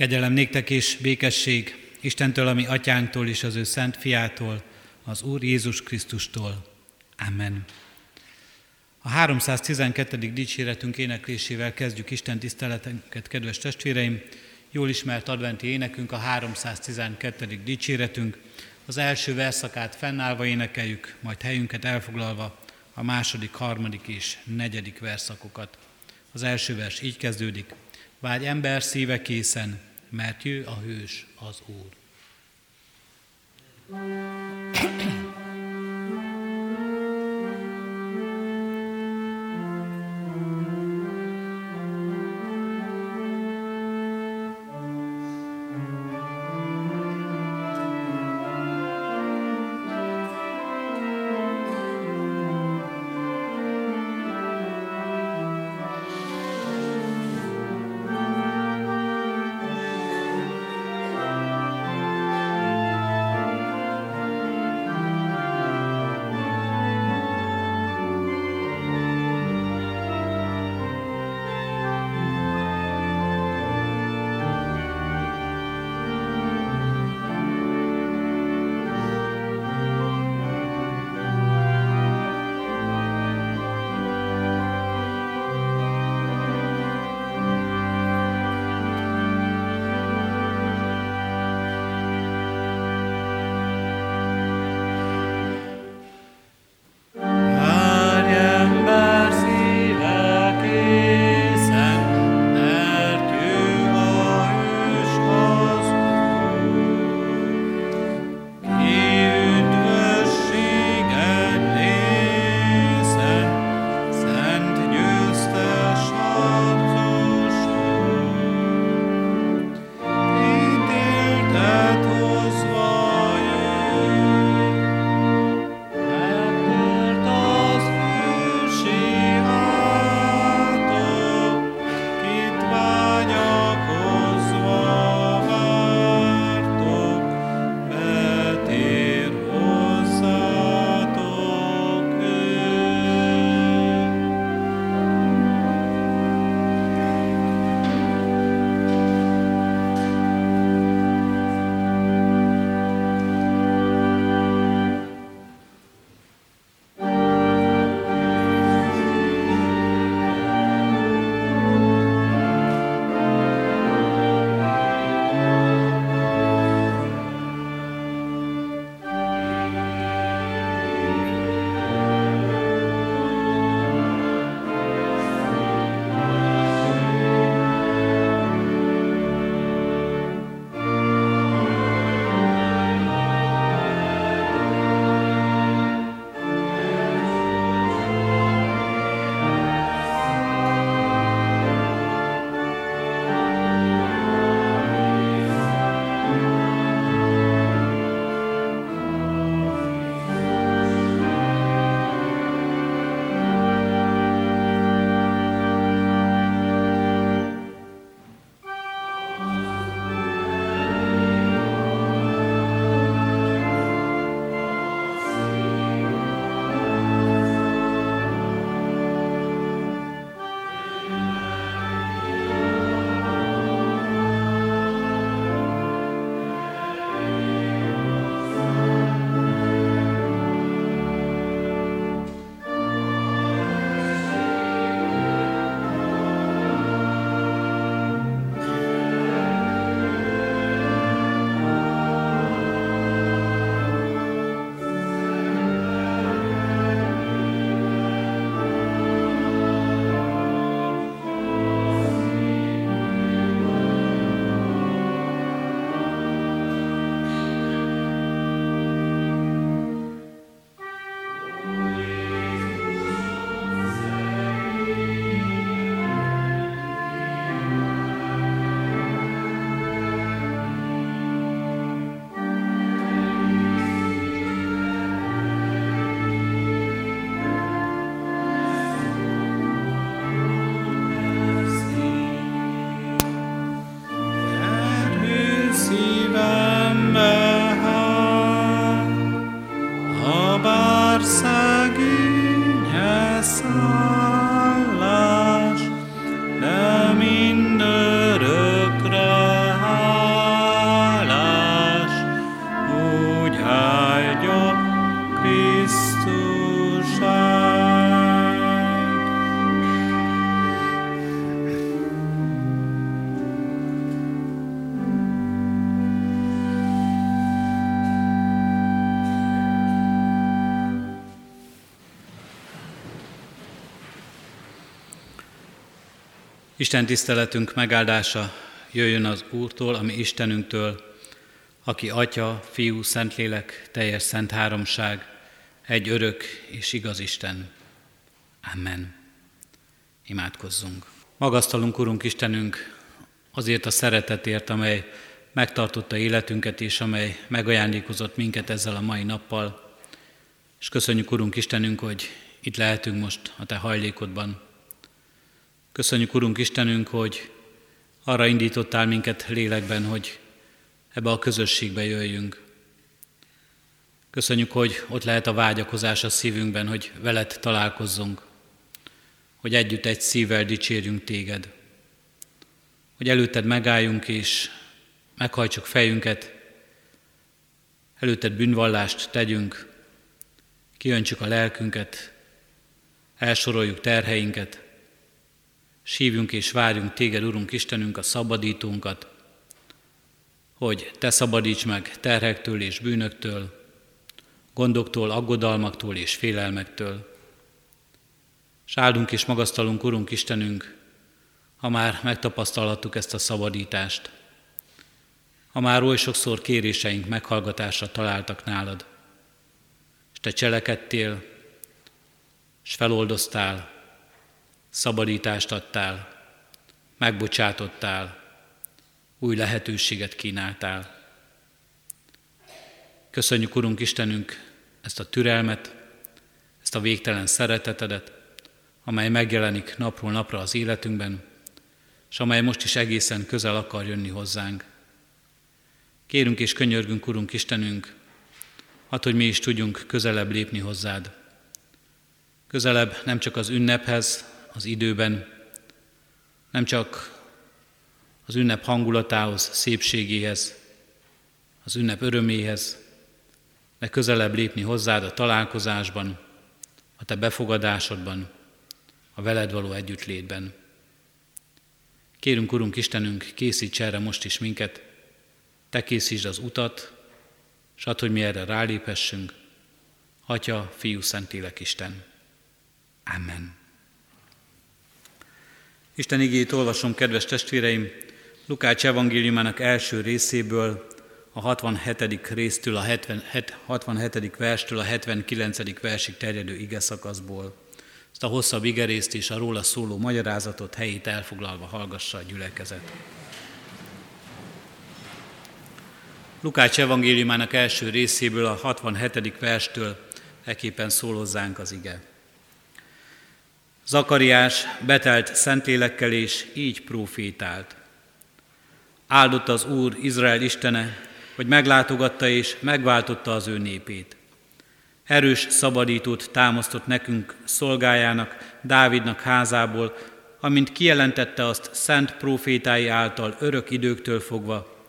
Kegyelem néktek és békesség Istentől, ami atyánktól és az ő szent fiától, az Úr Jézus Krisztustól. Amen. A 312. dicséretünk éneklésével kezdjük Isten tiszteletünket, kedves testvéreim. Jól ismert adventi énekünk, a 312. dicséretünk. Az első verszakát fennállva énekeljük, majd helyünket elfoglalva a második, harmadik és negyedik verszakokat. Az első vers így kezdődik. Vágy ember szíve készen, mert ő a hős, az Úr. Isten tiszteletünk megáldása jöjjön az Úrtól, ami Istenünktől, aki Atya, Fiú, Szentlélek, teljes szent háromság, egy örök és igaz Isten. Amen. Imádkozzunk. Magasztalunk, Urunk Istenünk, azért a szeretetért, amely megtartotta életünket és amely megajándékozott minket ezzel a mai nappal. És köszönjük, Urunk Istenünk, hogy itt lehetünk most a Te hajlékodban. Köszönjük, Urunk Istenünk, hogy arra indítottál minket lélekben, hogy ebbe a közösségbe jöjjünk. Köszönjük, hogy ott lehet a vágyakozás a szívünkben, hogy veled találkozzunk, hogy együtt egy szívvel dicsérjünk téged, hogy előtted megálljunk és meghajtsuk fejünket, előtted bűnvallást tegyünk, kiöntsük a lelkünket, elsoroljuk terheinket, sívjunk és várjunk téged, Urunk Istenünk, a szabadítónkat, hogy te szabadíts meg terhektől és bűnöktől, gondoktól, aggodalmaktól és félelmektől. S áldunk és magasztalunk, Urunk Istenünk, ha már megtapasztalhattuk ezt a szabadítást, ha már oly sokszor kéréseink meghallgatásra találtak nálad, és te cselekedtél, és feloldoztál, szabadítást adtál, megbocsátottál, új lehetőséget kínáltál. Köszönjük, Urunk Istenünk, ezt a türelmet, ezt a végtelen szeretetedet, amely megjelenik napról napra az életünkben, és amely most is egészen közel akar jönni hozzánk. Kérünk és könyörgünk, Urunk Istenünk, hát, hogy mi is tudjunk közelebb lépni hozzád. Közelebb nem csak az ünnephez, az időben, nem csak az ünnep hangulatához, szépségéhez, az ünnep öröméhez, de közelebb lépni hozzád a találkozásban, a te befogadásodban, a veled való együttlétben. Kérünk, Urunk Istenünk, készíts erre most is minket, Te készítsd az utat, s add, hogy mi erre rálépessünk. Atya, Fiú, Szentlélek Isten. Amen. Isten igét olvasom, kedves testvéreim, Lukács evangéliumának első részéből, a 67. résztől a 70, 67. verstől a 79. versig terjedő ige szakaszból. Ezt a hosszabb igerészt és a róla szóló magyarázatot helyét elfoglalva hallgassa a gyülekezet. Lukács evangéliumának első részéből a 67. verstől eképpen szólozzánk az ige. Zakariás betelt szentlélekkel és így profétált. Áldott az Úr, Izrael Istene, hogy meglátogatta és megváltotta az ő népét. Erős szabadítót támasztott nekünk szolgájának, Dávidnak házából, amint kijelentette azt szent profétái által örök időktől fogva,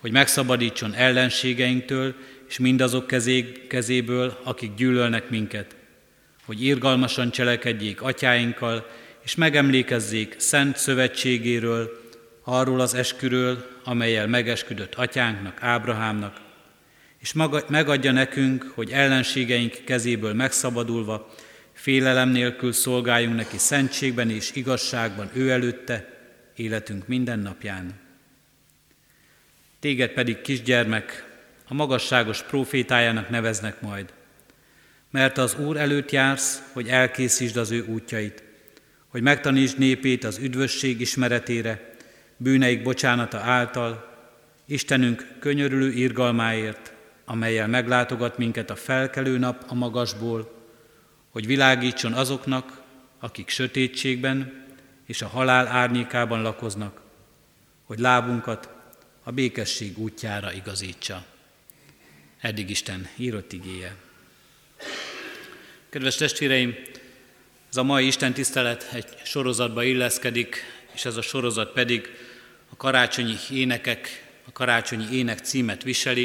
hogy megszabadítson ellenségeinktől és mindazok kezé, kezéből, akik gyűlölnek minket, hogy irgalmasan cselekedjék atyáinkkal, és megemlékezzék szent szövetségéről, arról az esküről, amelyel megesküdött atyánknak, Ábrahámnak, és megadja nekünk, hogy ellenségeink kezéből megszabadulva, félelem nélkül szolgáljunk neki szentségben és igazságban ő előtte, életünk minden napján. Téged pedig, kisgyermek, a magasságos profétájának neveznek majd, mert az Úr előtt jársz, hogy elkészítsd az ő útjait, hogy megtanítsd népét az üdvösség ismeretére, bűneik bocsánata által, Istenünk könyörülő irgalmáért, amelyel meglátogat minket a felkelő nap a magasból, hogy világítson azoknak, akik sötétségben és a halál árnyékában lakoznak, hogy lábunkat a békesség útjára igazítsa. Eddig Isten írott igéje. Kedves testvéreim, ez a mai Isten tisztelet egy sorozatba illeszkedik, és ez a sorozat pedig a karácsonyi énekek, a karácsonyi ének címet viseli.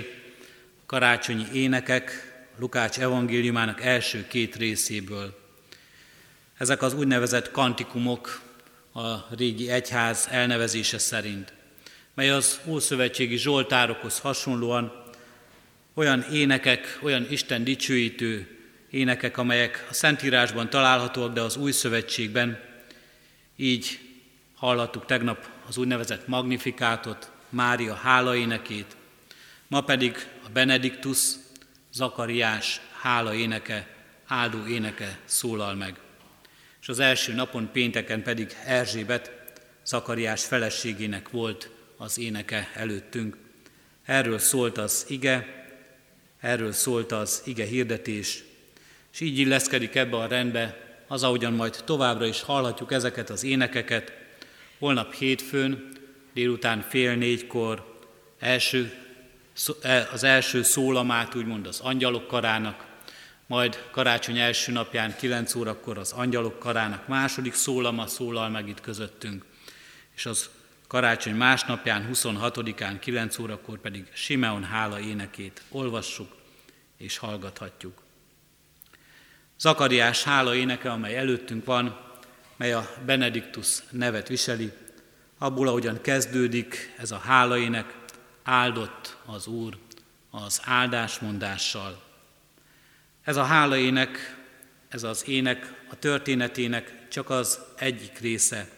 A karácsonyi énekek Lukács evangéliumának első két részéből. Ezek az úgynevezett kantikumok a régi egyház elnevezése szerint, mely az ószövetségi zsoltárokhoz hasonlóan olyan énekek, olyan Isten dicsőítő énekek, amelyek a Szentírásban találhatóak, de az Új Szövetségben így hallhattuk tegnap az úgynevezett magnifikátot, Mária hálaénekét, ma pedig a Benediktus, Zakariás hála éneke, áldó éneke szólal meg. És az első napon, pénteken pedig Erzsébet, Zakariás feleségének volt az éneke előttünk. Erről szólt az ige, erről szólt az ige hirdetés, és így illeszkedik ebbe a rendbe az, ahogyan majd továbbra is hallhatjuk ezeket az énekeket. Holnap hétfőn, délután fél négykor első, e, az első szólamát úgymond az angyalok karának, majd karácsony első napján 9 órakor az angyalok karának második szólama szólal meg itt közöttünk, és az karácsony másnapján, 26-án 9 órakor pedig Simeon hála énekét olvassuk és hallgathatjuk. Zakariás hála éneke, amely előttünk van, mely a Benediktus nevet viseli, abból, ahogyan kezdődik ez a hálaének, áldott az Úr az áldásmondással. Ez a hálaének, ez az ének a történetének csak az egyik része,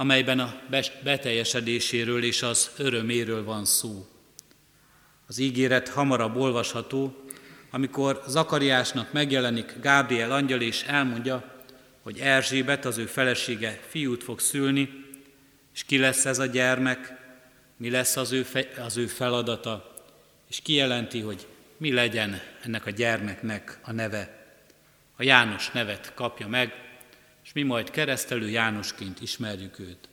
amelyben a beteljesedéséről és az öröméről van szó. Az ígéret hamarabb olvasható, amikor Zakariásnak megjelenik Gábriel angyal és elmondja, hogy Erzsébet, az ő felesége fiút fog szülni, és ki lesz ez a gyermek, mi lesz az ő, fe, az ő feladata, és kijelenti, hogy mi legyen ennek a gyermeknek a neve. A János nevet kapja meg, és mi majd keresztelő Jánosként ismerjük őt.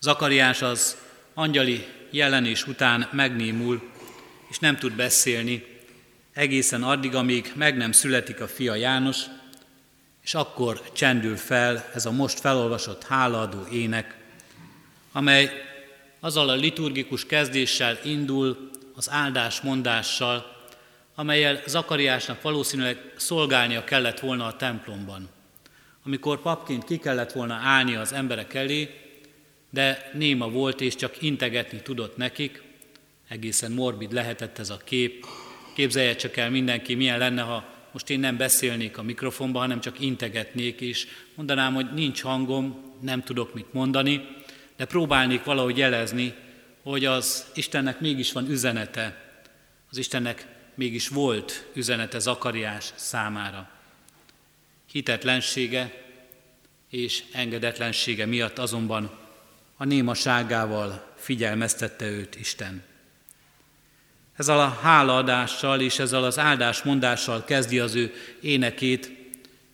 Zakariás az angyali jelenés után megnémul, és nem tud beszélni, egészen addig, amíg meg nem születik a fia János, és akkor csendül fel ez a most felolvasott hálaadó ének, amely azzal a liturgikus kezdéssel indul, az áldás mondással, amelyel Zakariásnak valószínűleg szolgálnia kellett volna a templomban. Amikor papként ki kellett volna állni az emberek elé, de néma volt és csak integetni tudott nekik, egészen morbid lehetett ez a kép. Képzelje csak el mindenki, milyen lenne, ha most én nem beszélnék a mikrofonba, hanem csak integetnék, és mondanám, hogy nincs hangom, nem tudok mit mondani, de próbálnék valahogy jelezni, hogy az Istennek mégis van üzenete, az Istennek mégis volt üzenete Zakariás számára. Hitetlensége és engedetlensége miatt azonban a némaságával figyelmeztette őt Isten. Ezzel a hálaadással és ezzel az áldásmondással kezdi az ő énekét,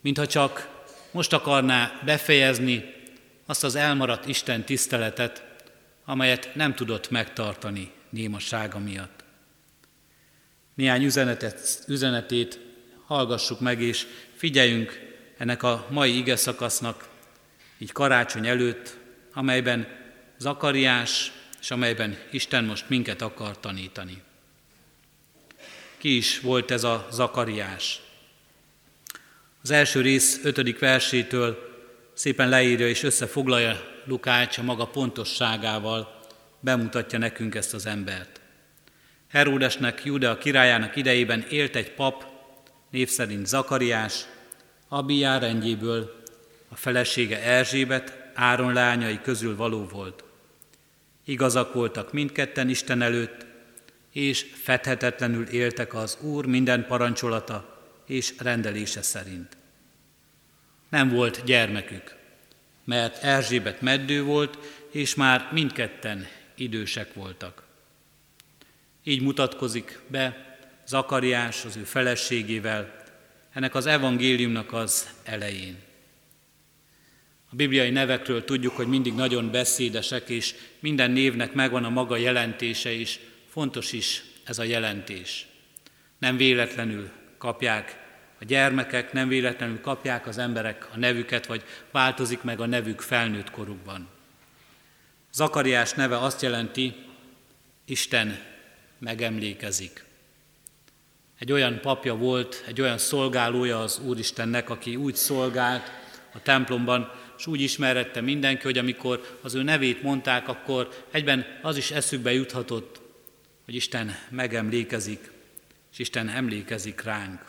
mintha csak most akarná befejezni azt az elmaradt Isten tiszteletet, amelyet nem tudott megtartani némasága miatt. Néhány üzenetet, üzenetét hallgassuk meg, és figyeljünk ennek a mai ige szakasznak, így karácsony előtt, amelyben Zakariás, és amelyben Isten most minket akar tanítani. Ki is volt ez a Zakariás? Az első rész ötödik versétől szépen leírja és összefoglalja Lukács a maga pontosságával, bemutatja nekünk ezt az embert. Heródesnek, Judea királyának idejében élt egy pap, név szerint Zakariás, Abijá rendjéből, a felesége Erzsébet, Áron lányai közül való volt. Igazak voltak mindketten Isten előtt, és fedhetetlenül éltek az Úr minden parancsolata és rendelése szerint nem volt gyermekük, mert Erzsébet meddő volt, és már mindketten idősek voltak. Így mutatkozik be Zakariás az ő feleségével, ennek az evangéliumnak az elején. A bibliai nevekről tudjuk, hogy mindig nagyon beszédesek, és minden névnek megvan a maga jelentése is, fontos is ez a jelentés. Nem véletlenül kapják a gyermekek nem véletlenül kapják az emberek a nevüket, vagy változik meg a nevük felnőtt korukban. Zakariás neve azt jelenti, Isten megemlékezik. Egy olyan papja volt, egy olyan szolgálója az Úristennek, aki úgy szolgált a templomban, és úgy ismerette mindenki, hogy amikor az ő nevét mondták, akkor egyben az is eszükbe juthatott, hogy Isten megemlékezik, és Isten emlékezik ránk.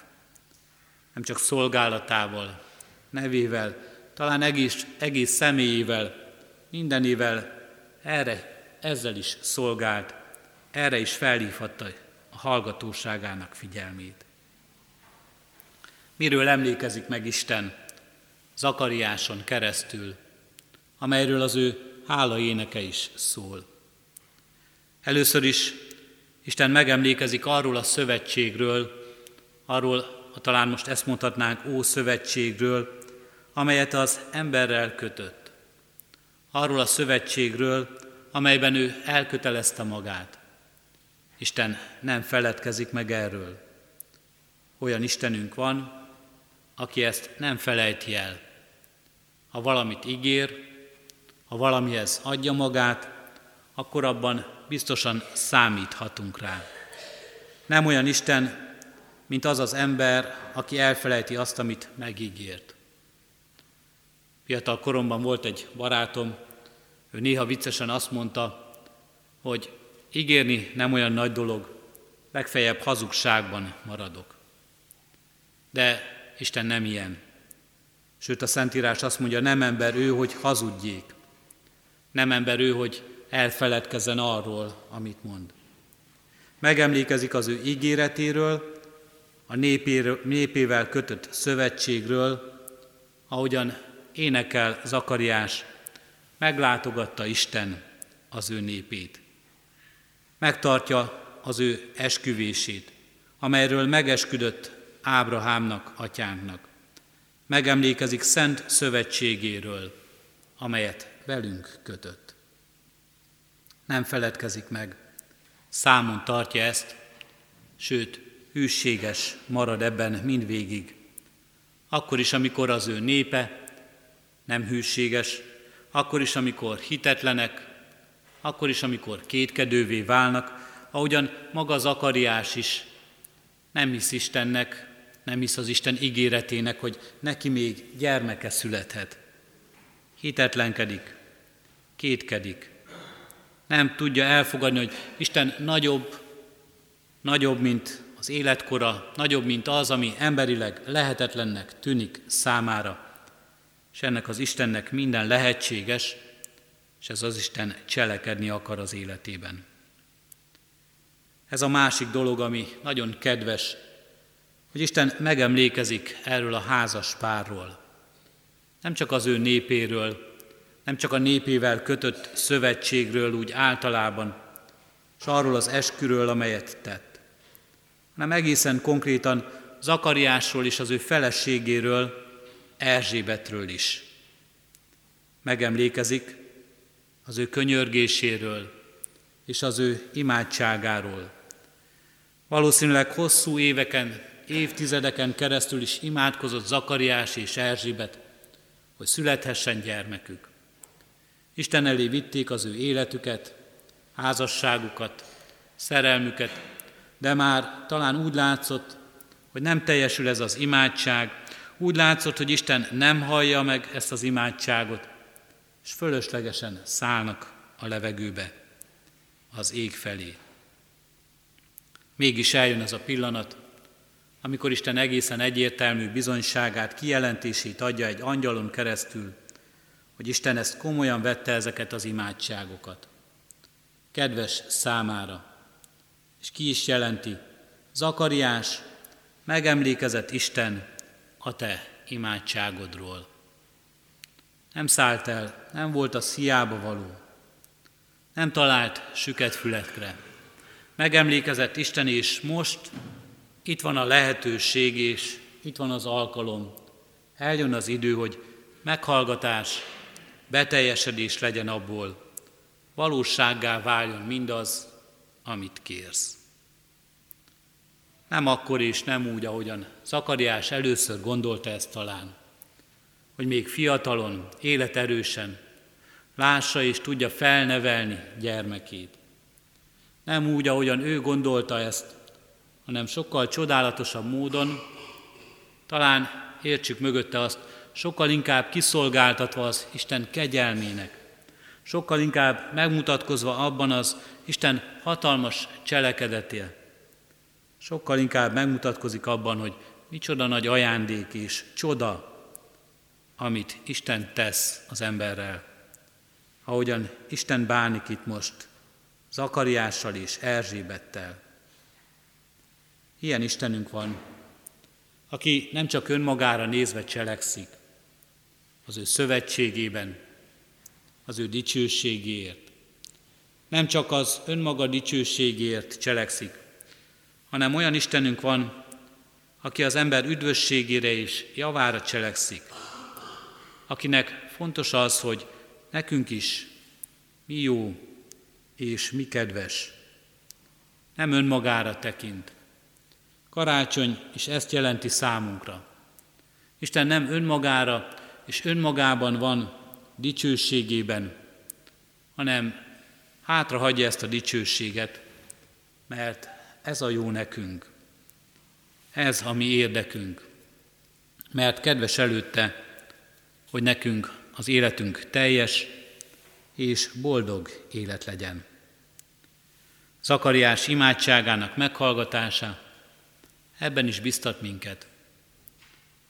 Nem csak szolgálatával, nevével, talán egész, egész személyével, mindenével erre, ezzel is szolgált, erre is felhívhatta hallgatóságának figyelmét. Miről emlékezik meg Isten Zakariáson keresztül, amelyről az ő hála éneke is szól. Először is Isten megemlékezik arról a szövetségről, arról, ha talán most ezt mondhatnánk, ó szövetségről, amelyet az emberrel kötött. Arról a szövetségről, amelyben ő elkötelezte magát. Isten nem feledkezik meg erről. Olyan Istenünk van, aki ezt nem felejti el. Ha valamit ígér, ha valamihez adja magát, akkor abban biztosan számíthatunk rá. Nem olyan Isten, mint az az ember, aki elfelejti azt, amit megígért. Fiatal koromban volt egy barátom, ő néha viccesen azt mondta, hogy ígérni nem olyan nagy dolog, legfeljebb hazugságban maradok. De Isten nem ilyen. Sőt, a Szentírás azt mondja, nem ember ő, hogy hazudjék. Nem ember ő, hogy elfeledkezzen arról, amit mond. Megemlékezik az ő ígéretéről, a népéről, népével kötött szövetségről, ahogyan énekel Zakariás, meglátogatta Isten az ő népét. Megtartja az ő esküvését, amelyről megesküdött Ábrahámnak, atyánknak. Megemlékezik szent szövetségéről, amelyet velünk kötött. Nem feledkezik meg, számon tartja ezt, sőt, hűséges marad ebben mindvégig. Akkor is, amikor az ő népe nem hűséges, akkor is, amikor hitetlenek, akkor is, amikor kétkedővé válnak, ahogyan maga Zakariás is nem hisz Istennek, nem hisz az Isten ígéretének, hogy neki még gyermeke születhet. Hitetlenkedik, kétkedik. Nem tudja elfogadni, hogy Isten nagyobb, nagyobb, mint az életkora, nagyobb, mint az, ami emberileg lehetetlennek tűnik számára. És ennek az Istennek minden lehetséges, és ez az Isten cselekedni akar az életében. Ez a másik dolog, ami nagyon kedves, hogy Isten megemlékezik erről a házas párról. Nem csak az ő népéről, nem csak a népével kötött szövetségről úgy általában, és arról az esküről, amelyet tett, hanem egészen konkrétan Zakariásról és az ő feleségéről, Erzsébetről is. Megemlékezik az ő könyörgéséről és az ő imádságáról. Valószínűleg hosszú éveken, évtizedeken keresztül is imádkozott Zakariás és Erzsébet, hogy születhessen gyermekük. Isten elé vitték az ő életüket, házasságukat, szerelmüket, de már talán úgy látszott, hogy nem teljesül ez az imádság, úgy látszott, hogy Isten nem hallja meg ezt az imádságot, és fölöslegesen szállnak a levegőbe, az ég felé. Mégis eljön az a pillanat, amikor Isten egészen egyértelmű bizonyságát, kijelentését adja egy angyalon keresztül, hogy Isten ezt komolyan vette ezeket az imádságokat. Kedves számára. És ki is jelenti, Zakariás, megemlékezett Isten a te imádságodról. Nem szállt el, nem volt a sziába való, nem talált süket fületre. Megemlékezett Isten, és most itt van a lehetőség, és itt van az alkalom. Eljön az idő, hogy meghallgatás, beteljesedés legyen abból, valósággá váljon mindaz, amit kérsz. Nem akkor és nem úgy, ahogyan Szakariás először gondolta ezt talán, hogy még fiatalon, életerősen lássa és tudja felnevelni gyermekét. Nem úgy, ahogyan ő gondolta ezt, hanem sokkal csodálatosabb módon, talán értsük mögötte azt, sokkal inkább kiszolgáltatva az Isten kegyelmének, sokkal inkább megmutatkozva abban az Isten hatalmas cselekedetél, sokkal inkább megmutatkozik abban, hogy micsoda nagy ajándék és csoda, amit Isten tesz az emberrel. Ahogyan Isten bánik itt most Zakariással és Erzsébettel. Ilyen Istenünk van, aki nem csak önmagára nézve cselekszik, az ő szövetségében, az ő dicsőségéért. Nem csak az önmaga dicsőségéért cselekszik, hanem olyan Istenünk van, aki az ember üdvösségére és javára cselekszik, akinek fontos az, hogy nekünk is mi jó és mi kedves. Nem önmagára tekint. Karácsony is ezt jelenti számunkra. Isten nem önmagára és önmagában van dicsőségében, hanem hátra hagyja ezt a dicsőséget, mert ez a jó nekünk. Ez a mi érdekünk. Mert kedves előtte, hogy nekünk az életünk teljes és boldog élet legyen. Zakariás imádságának meghallgatása ebben is biztat minket.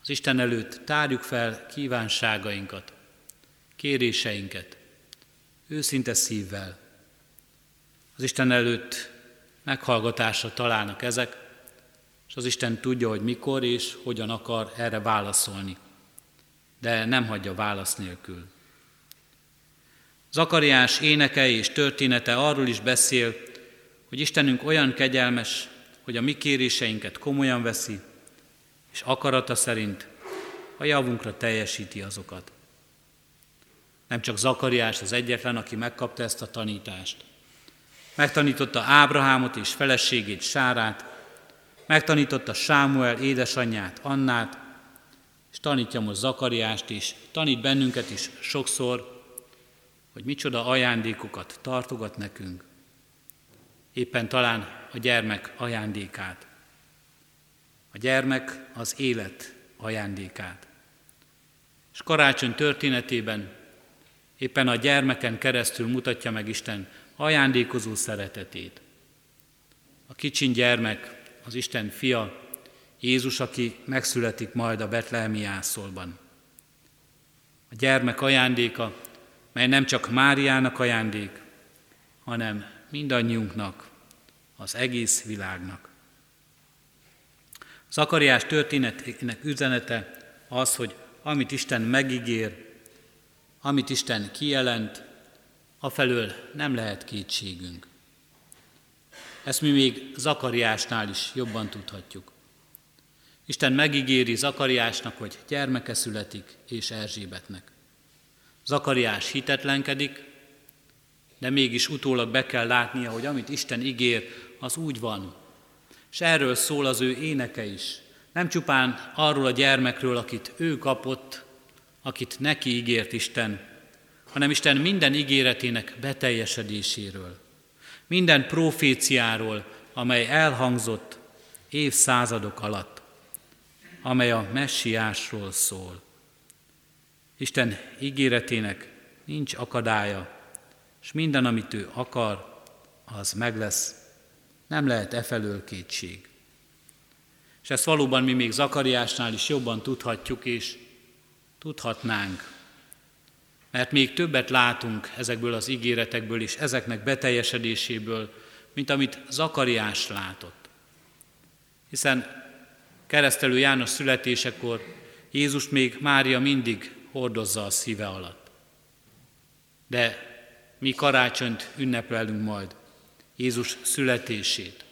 Az Isten előtt tárjuk fel kívánságainkat, kéréseinket, őszinte szívvel. Az Isten előtt meghallgatásra találnak ezek, és az Isten tudja, hogy mikor és hogyan akar erre válaszolni, de nem hagyja válasz nélkül. Zakariás éneke és története arról is beszél, hogy Istenünk olyan kegyelmes, hogy a mi kéréseinket komolyan veszi, és akarata szerint a javunkra teljesíti azokat. Nem csak Zakariás az egyetlen, aki megkapta ezt a tanítást. Megtanította Ábrahámot és feleségét Sárát, megtanította Sámuel édesanyját, Annát, és tanítja most Zakariást is, tanít bennünket is sokszor, hogy micsoda ajándékokat tartogat nekünk. Éppen talán a gyermek ajándékát. A gyermek az élet ajándékát. És karácsony történetében éppen a gyermeken keresztül mutatja meg Isten ajándékozó szeretetét. A kicsin gyermek, az Isten fia, Jézus, aki megszületik majd a betlehemi jászolban. A gyermek ajándéka, mely nem csak Máriának ajándék, hanem mindannyiunknak, az egész világnak. Zakariás történetének üzenete az, hogy amit Isten megígér, amit Isten kijelent, afelől nem lehet kétségünk. Ezt mi még Zakariásnál is jobban tudhatjuk. Isten megígéri Zakariásnak, hogy gyermeke születik, és Erzsébetnek. Zakariás hitetlenkedik, de mégis utólag be kell látnia, hogy amit Isten ígér, az úgy van. És erről szól az ő éneke is. Nem csupán arról a gyermekről, akit ő kapott, akit neki ígért Isten, hanem Isten minden ígéretének beteljesedéséről. Minden proféciáról, amely elhangzott évszázadok alatt, amely a messiásról szól. Isten ígéretének nincs akadálya, és minden, amit ő akar, az meg lesz. Nem lehet e felől kétség. És ezt valóban mi még Zakariásnál is jobban tudhatjuk, és tudhatnánk. Mert még többet látunk ezekből az ígéretekből és ezeknek beteljesedéséből, mint amit Zakariás látott. Hiszen keresztelő János születésekor Jézus még Mária mindig hordozza a szíve alatt. De mi karácsonyt ünnepelünk majd, Jézus születését.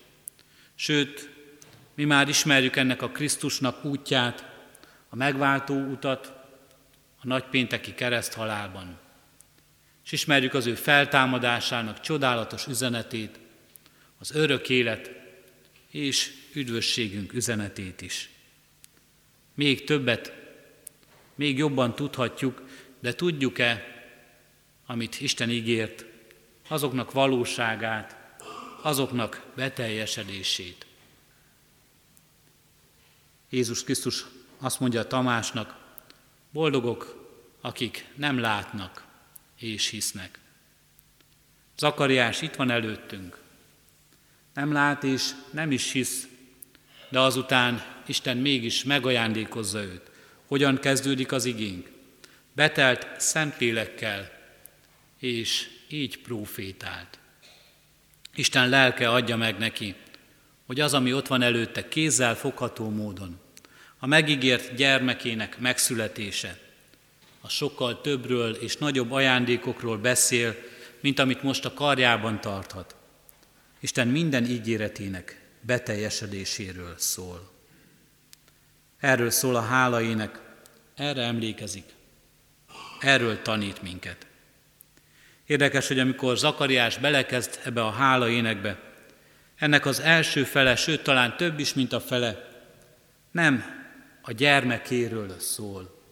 Sőt, mi már ismerjük ennek a Krisztusnak útját, a megváltó utat a nagypénteki kereszthalálban. És ismerjük az ő feltámadásának csodálatos üzenetét, az örök élet és üdvösségünk üzenetét is. Még többet, még jobban tudhatjuk, de tudjuk-e, amit Isten ígért, azoknak valóságát, azoknak beteljesedését. Jézus Krisztus azt mondja Tamásnak, boldogok, akik nem látnak és hisznek. Zakariás itt van előttünk. Nem lát és nem is hisz, de azután Isten mégis megajándékozza őt. Hogyan kezdődik az igénk? betelt szentlélekkel, és így profétált. Isten lelke adja meg neki, hogy az, ami ott van előtte, kézzel fogható módon, a megígért gyermekének megszületése, a sokkal többről és nagyobb ajándékokról beszél, mint amit most a karjában tarthat. Isten minden ígéretének beteljesedéséről szól. Erről szól a hálaének, erre emlékezik, erről tanít minket. Érdekes, hogy amikor Zakariás belekezd ebbe a hála énekbe, ennek az első fele, sőt talán több is, mint a fele, nem a gyermekéről szól.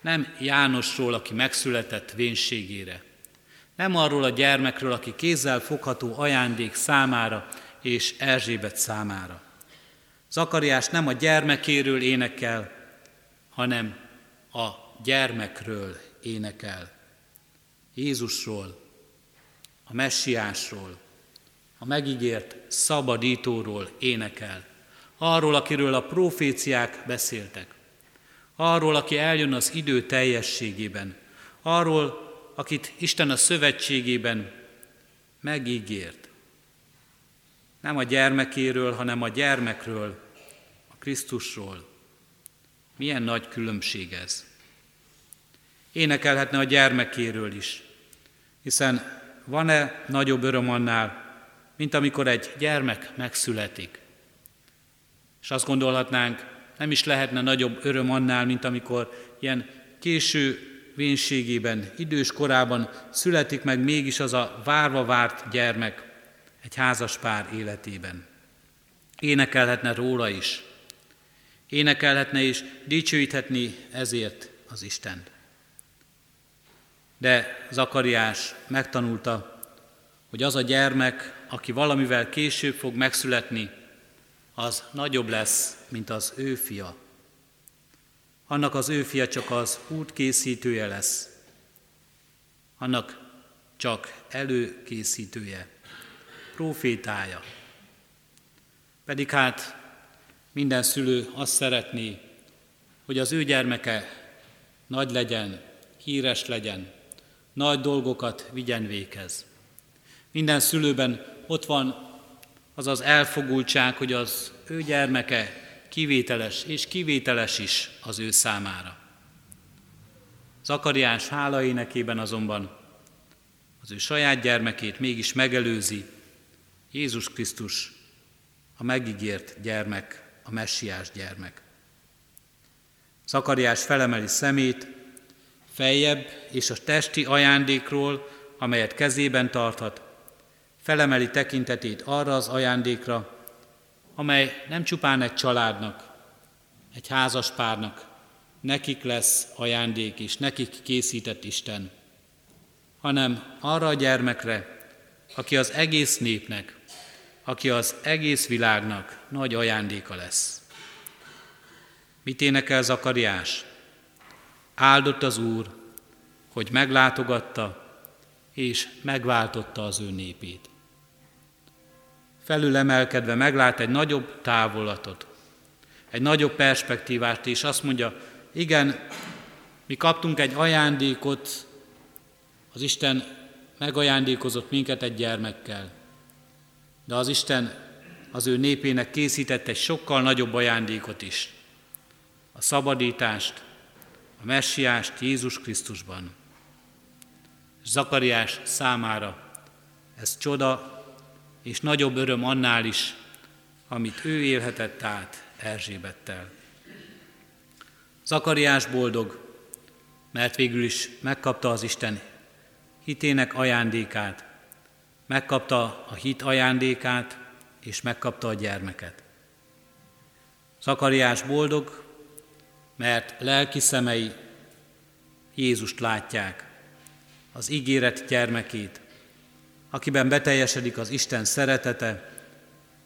Nem Jánosról, aki megszületett vénségére. Nem arról a gyermekről, aki kézzel fogható ajándék számára és Erzsébet számára. Zakariás nem a gyermekéről énekel, hanem a gyermekről énekel. Jézusról, a messiásról, a megígért szabadítóról énekel. Arról, akiről a proféciák beszéltek. Arról, aki eljön az idő teljességében. Arról, akit Isten a szövetségében megígért. Nem a gyermekéről, hanem a gyermekről, a Krisztusról. Milyen nagy különbség ez. Énekelhetne a gyermekéről is, hiszen van-e nagyobb öröm annál, mint amikor egy gyermek megszületik. És azt gondolhatnánk, nem is lehetne nagyobb öröm annál, mint amikor ilyen késő vénségében, idős korában születik meg mégis az a várva várt gyermek egy házas pár életében. Énekelhetne róla is. Énekelhetne és dicsőíthetni ezért az Istent. De Zakariás megtanulta, hogy az a gyermek, aki valamivel később fog megszületni, az nagyobb lesz, mint az ő fia. Annak az ő fia csak az útkészítője lesz. Annak csak előkészítője, profétája. Pedig hát minden szülő azt szeretné, hogy az ő gyermeke nagy legyen, híres legyen, nagy dolgokat vigyen véghez. Minden szülőben ott van az az elfogultság, hogy az ő gyermeke kivételes, és kivételes is az ő számára. Zakariás hála énekében azonban az ő saját gyermekét mégis megelőzi Jézus Krisztus, a megígért gyermek, a messiás gyermek. Zakariás felemeli szemét, feljebb és a testi ajándékról, amelyet kezében tarthat, felemeli tekintetét arra az ajándékra, amely nem csupán egy családnak, egy házaspárnak, nekik lesz ajándék, és nekik készített Isten, hanem arra a gyermekre, aki az egész népnek, aki az egész világnak nagy ajándéka lesz. Mit énekel Zakariás? Áldott az Úr, hogy meglátogatta és megváltotta az ő népét felülemelkedve meglát egy nagyobb távolatot, egy nagyobb perspektívát, és azt mondja, igen, mi kaptunk egy ajándékot, az Isten megajándékozott minket egy gyermekkel, de az Isten az ő népének készített egy sokkal nagyobb ajándékot is, a szabadítást, a messiást Jézus Krisztusban. Zakariás számára ez csoda és nagyobb öröm annál is, amit ő élhetett át Erzsébettel. Zakariás boldog, mert végül is megkapta az Isten hitének ajándékát, megkapta a hit ajándékát, és megkapta a gyermeket. Zakariás boldog, mert lelki szemei Jézust látják, az ígéret gyermekét, akiben beteljesedik az Isten szeretete,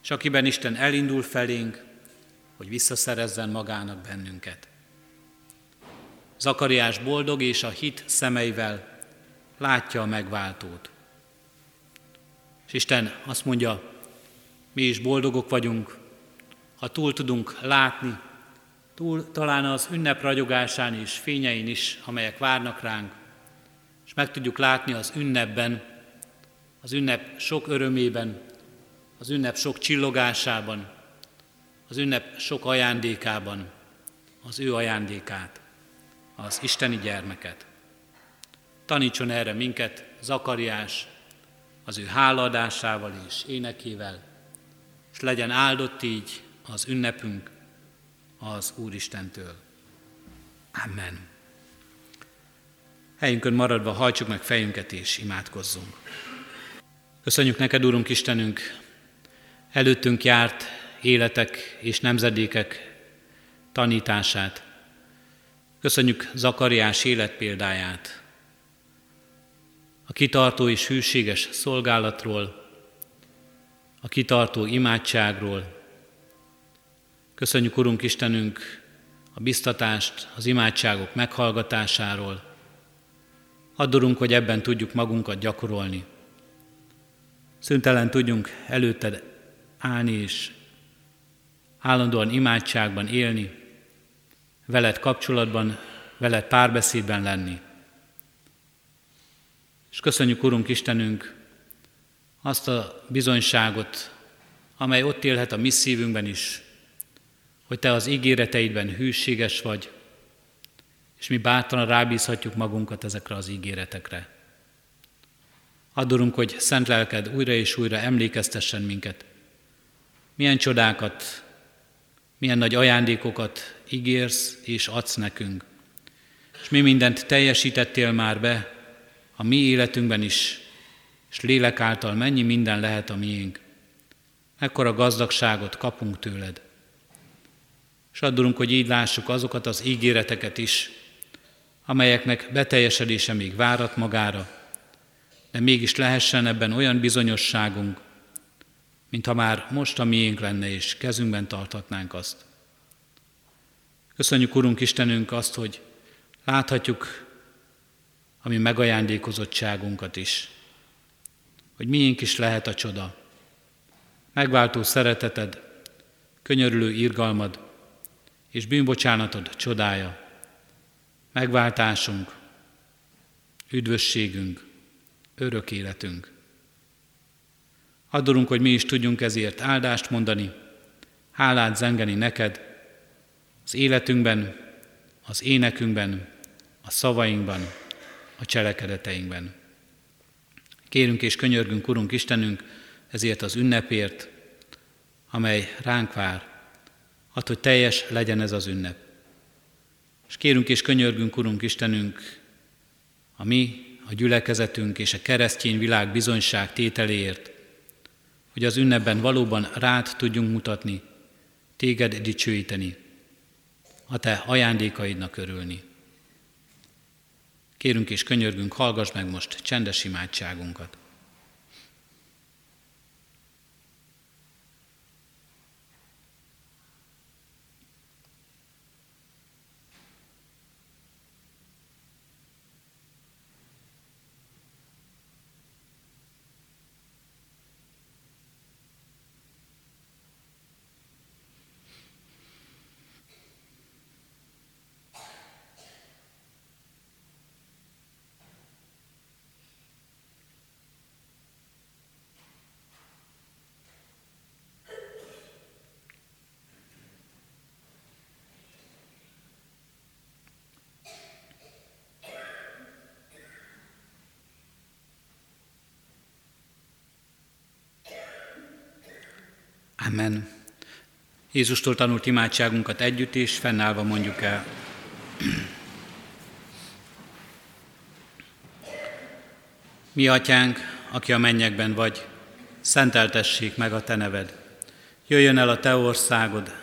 és akiben Isten elindul felénk, hogy visszaszerezzen magának bennünket. Zakariás boldog és a hit szemeivel látja a megváltót. És Isten azt mondja, mi is boldogok vagyunk, ha túl tudunk látni, túl talán az ünnep ragyogásán és fényein is, amelyek várnak ránk, és meg tudjuk látni az ünnepben, az ünnep sok örömében, az ünnep sok csillogásában, az ünnep sok ajándékában, az ő ajándékát, az isteni gyermeket. Tanítson erre minket Zakariás az ő hálaadásával és énekével, és legyen áldott így az ünnepünk az Úristentől. Amen. Helyünkön maradva hajtsuk meg fejünket és imádkozzunk. Köszönjük neked, Úrunk Istenünk, előttünk járt életek és nemzedékek tanítását. Köszönjük Zakariás életpéldáját, a kitartó és hűséges szolgálatról, a kitartó imádságról. Köszönjük, Urunk Istenünk, a biztatást az imádságok meghallgatásáról. Addurunk, hogy ebben tudjuk magunkat gyakorolni. Szüntelen tudjunk előtted állni és állandóan imádságban élni, veled kapcsolatban, veled párbeszédben lenni. És köszönjük, Urunk Istenünk, azt a bizonyságot, amely ott élhet a mi szívünkben is, hogy Te az ígéreteidben hűséges vagy, és mi bátran rábízhatjuk magunkat ezekre az ígéretekre. Adorunk, hogy szent lelked újra és újra emlékeztessen minket. Milyen csodákat, milyen nagy ajándékokat ígérsz és adsz nekünk. És mi mindent teljesítettél már be a mi életünkben is, és lélek által mennyi minden lehet a miénk. Ekkora gazdagságot kapunk tőled. És addulunk, hogy így lássuk azokat az ígéreteket is, amelyeknek beteljesedése még várat magára, de mégis lehessen ebben olyan bizonyosságunk, mintha már most a miénk lenne, és kezünkben tarthatnánk azt. Köszönjük, Urunk Istenünk, azt, hogy láthatjuk a mi megajándékozottságunkat is, hogy miénk is lehet a csoda. Megváltó szereteted, könyörülő irgalmad és bűnbocsánatod csodája, megváltásunk, üdvösségünk, örök életünk. Adorunk, hogy mi is tudjunk ezért áldást mondani, hálát zengeni neked, az életünkben, az énekünkben, a szavainkban, a cselekedeteinkben. Kérünk és könyörgünk, Urunk Istenünk, ezért az ünnepért, amely ránk vár, ad, hogy teljes legyen ez az ünnep. És kérünk és könyörgünk, Urunk Istenünk, a mi, a gyülekezetünk és a keresztény világ bizonyság tételéért, hogy az ünnepben valóban rád tudjunk mutatni, téged dicsőíteni, a te ajándékaidnak örülni. Kérünk és könyörgünk, hallgass meg most csendes imádságunkat. Amen. Jézustól tanult imádságunkat együtt és fennállva mondjuk el. Mi atyánk, aki a mennyekben vagy, szenteltessék meg a te neved. Jöjjön el a te országod,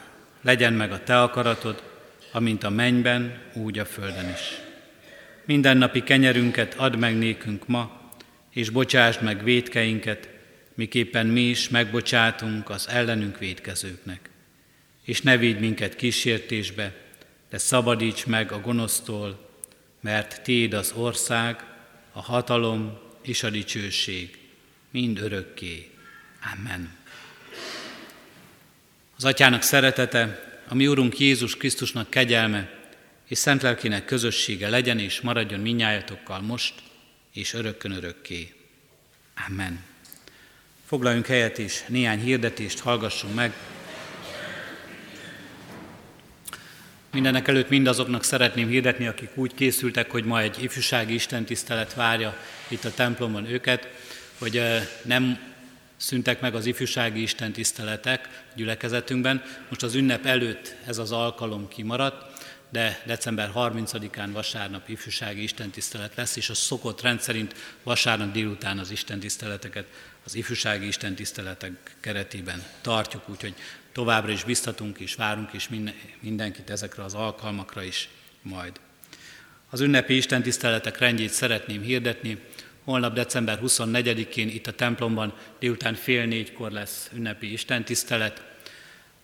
legyen meg a te akaratod, amint a mennyben, úgy a földön is. Mindennapi kenyerünket add meg nékünk ma, és bocsásd meg védkeinket, miképpen mi is megbocsátunk az ellenünk védkezőknek. És ne védj minket kísértésbe, de szabadíts meg a gonosztól, mert Téd az ország, a hatalom és a dicsőség, mind örökké. Amen. Az Atyának szeretete, a mi Urunk Jézus Krisztusnak kegyelme és szent lelkének közössége legyen és maradjon minnyájatokkal most és örökkön örökké. Amen. Foglaljunk helyet és néhány hirdetést hallgassunk meg. Mindenek előtt mindazoknak szeretném hirdetni, akik úgy készültek, hogy ma egy ifjúsági istentisztelet várja itt a templomon őket, hogy nem szüntek meg az ifjúsági istentiszteletek gyülekezetünkben. Most az ünnep előtt ez az alkalom kimaradt, de december 30-án vasárnap ifjúsági istentisztelet lesz, és a szokott rendszerint vasárnap délután az istentiszteleteket az ifjúsági istentiszteletek keretében tartjuk, úgyhogy továbbra is biztatunk és várunk is mindenkit ezekre az alkalmakra is majd. Az ünnepi istentiszteletek rendjét szeretném hirdetni. Holnap december 24-én itt a templomban délután fél négykor lesz ünnepi istentisztelet,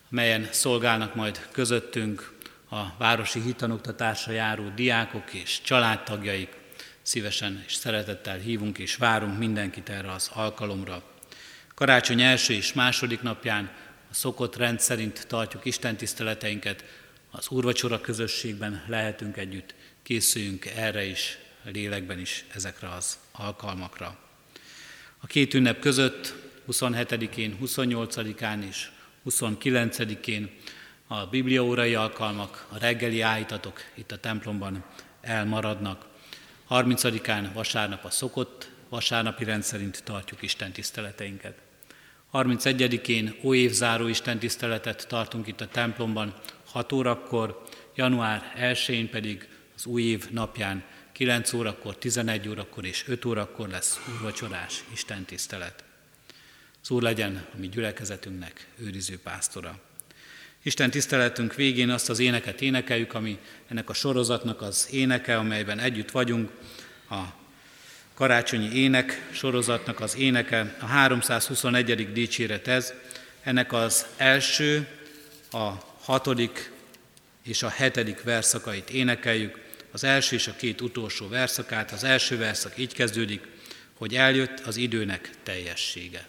melyen szolgálnak majd közöttünk a városi hitanoktatásra járó diákok és családtagjaik. Szívesen és szeretettel hívunk és várunk mindenkit erre az alkalomra. Karácsony első és második napján a szokott rend szerint tartjuk Isten tiszteleteinket, az úrvacsora közösségben lehetünk együtt, készüljünk erre is, lélekben is ezekre az alkalmakra. A két ünnep között 27-én, 28-án és 29-én a bibliaórai alkalmak, a reggeli állítatok itt a templomban elmaradnak. 30-án vasárnap a szokott vasárnapi rend szerint tartjuk Isten tiszteleteinket. 31-én óévzáró Isten tiszteletet tartunk itt a templomban 6 órakor, január 1-én pedig az új év napján 9 órakor, 11 órakor és 5 órakor lesz úrvacsorás Isten tisztelet. Az Úr legyen a mi gyülekezetünknek őriző pásztora. Isten tiszteletünk végén azt az éneket énekeljük, ami ennek a sorozatnak az éneke, amelyben együtt vagyunk, a karácsonyi ének sorozatnak az éneke, a 321. dicséret ez, ennek az első, a hatodik és a hetedik verszakait énekeljük, az első és a két utolsó verszakát. Az első verszak így kezdődik, hogy eljött az időnek teljessége.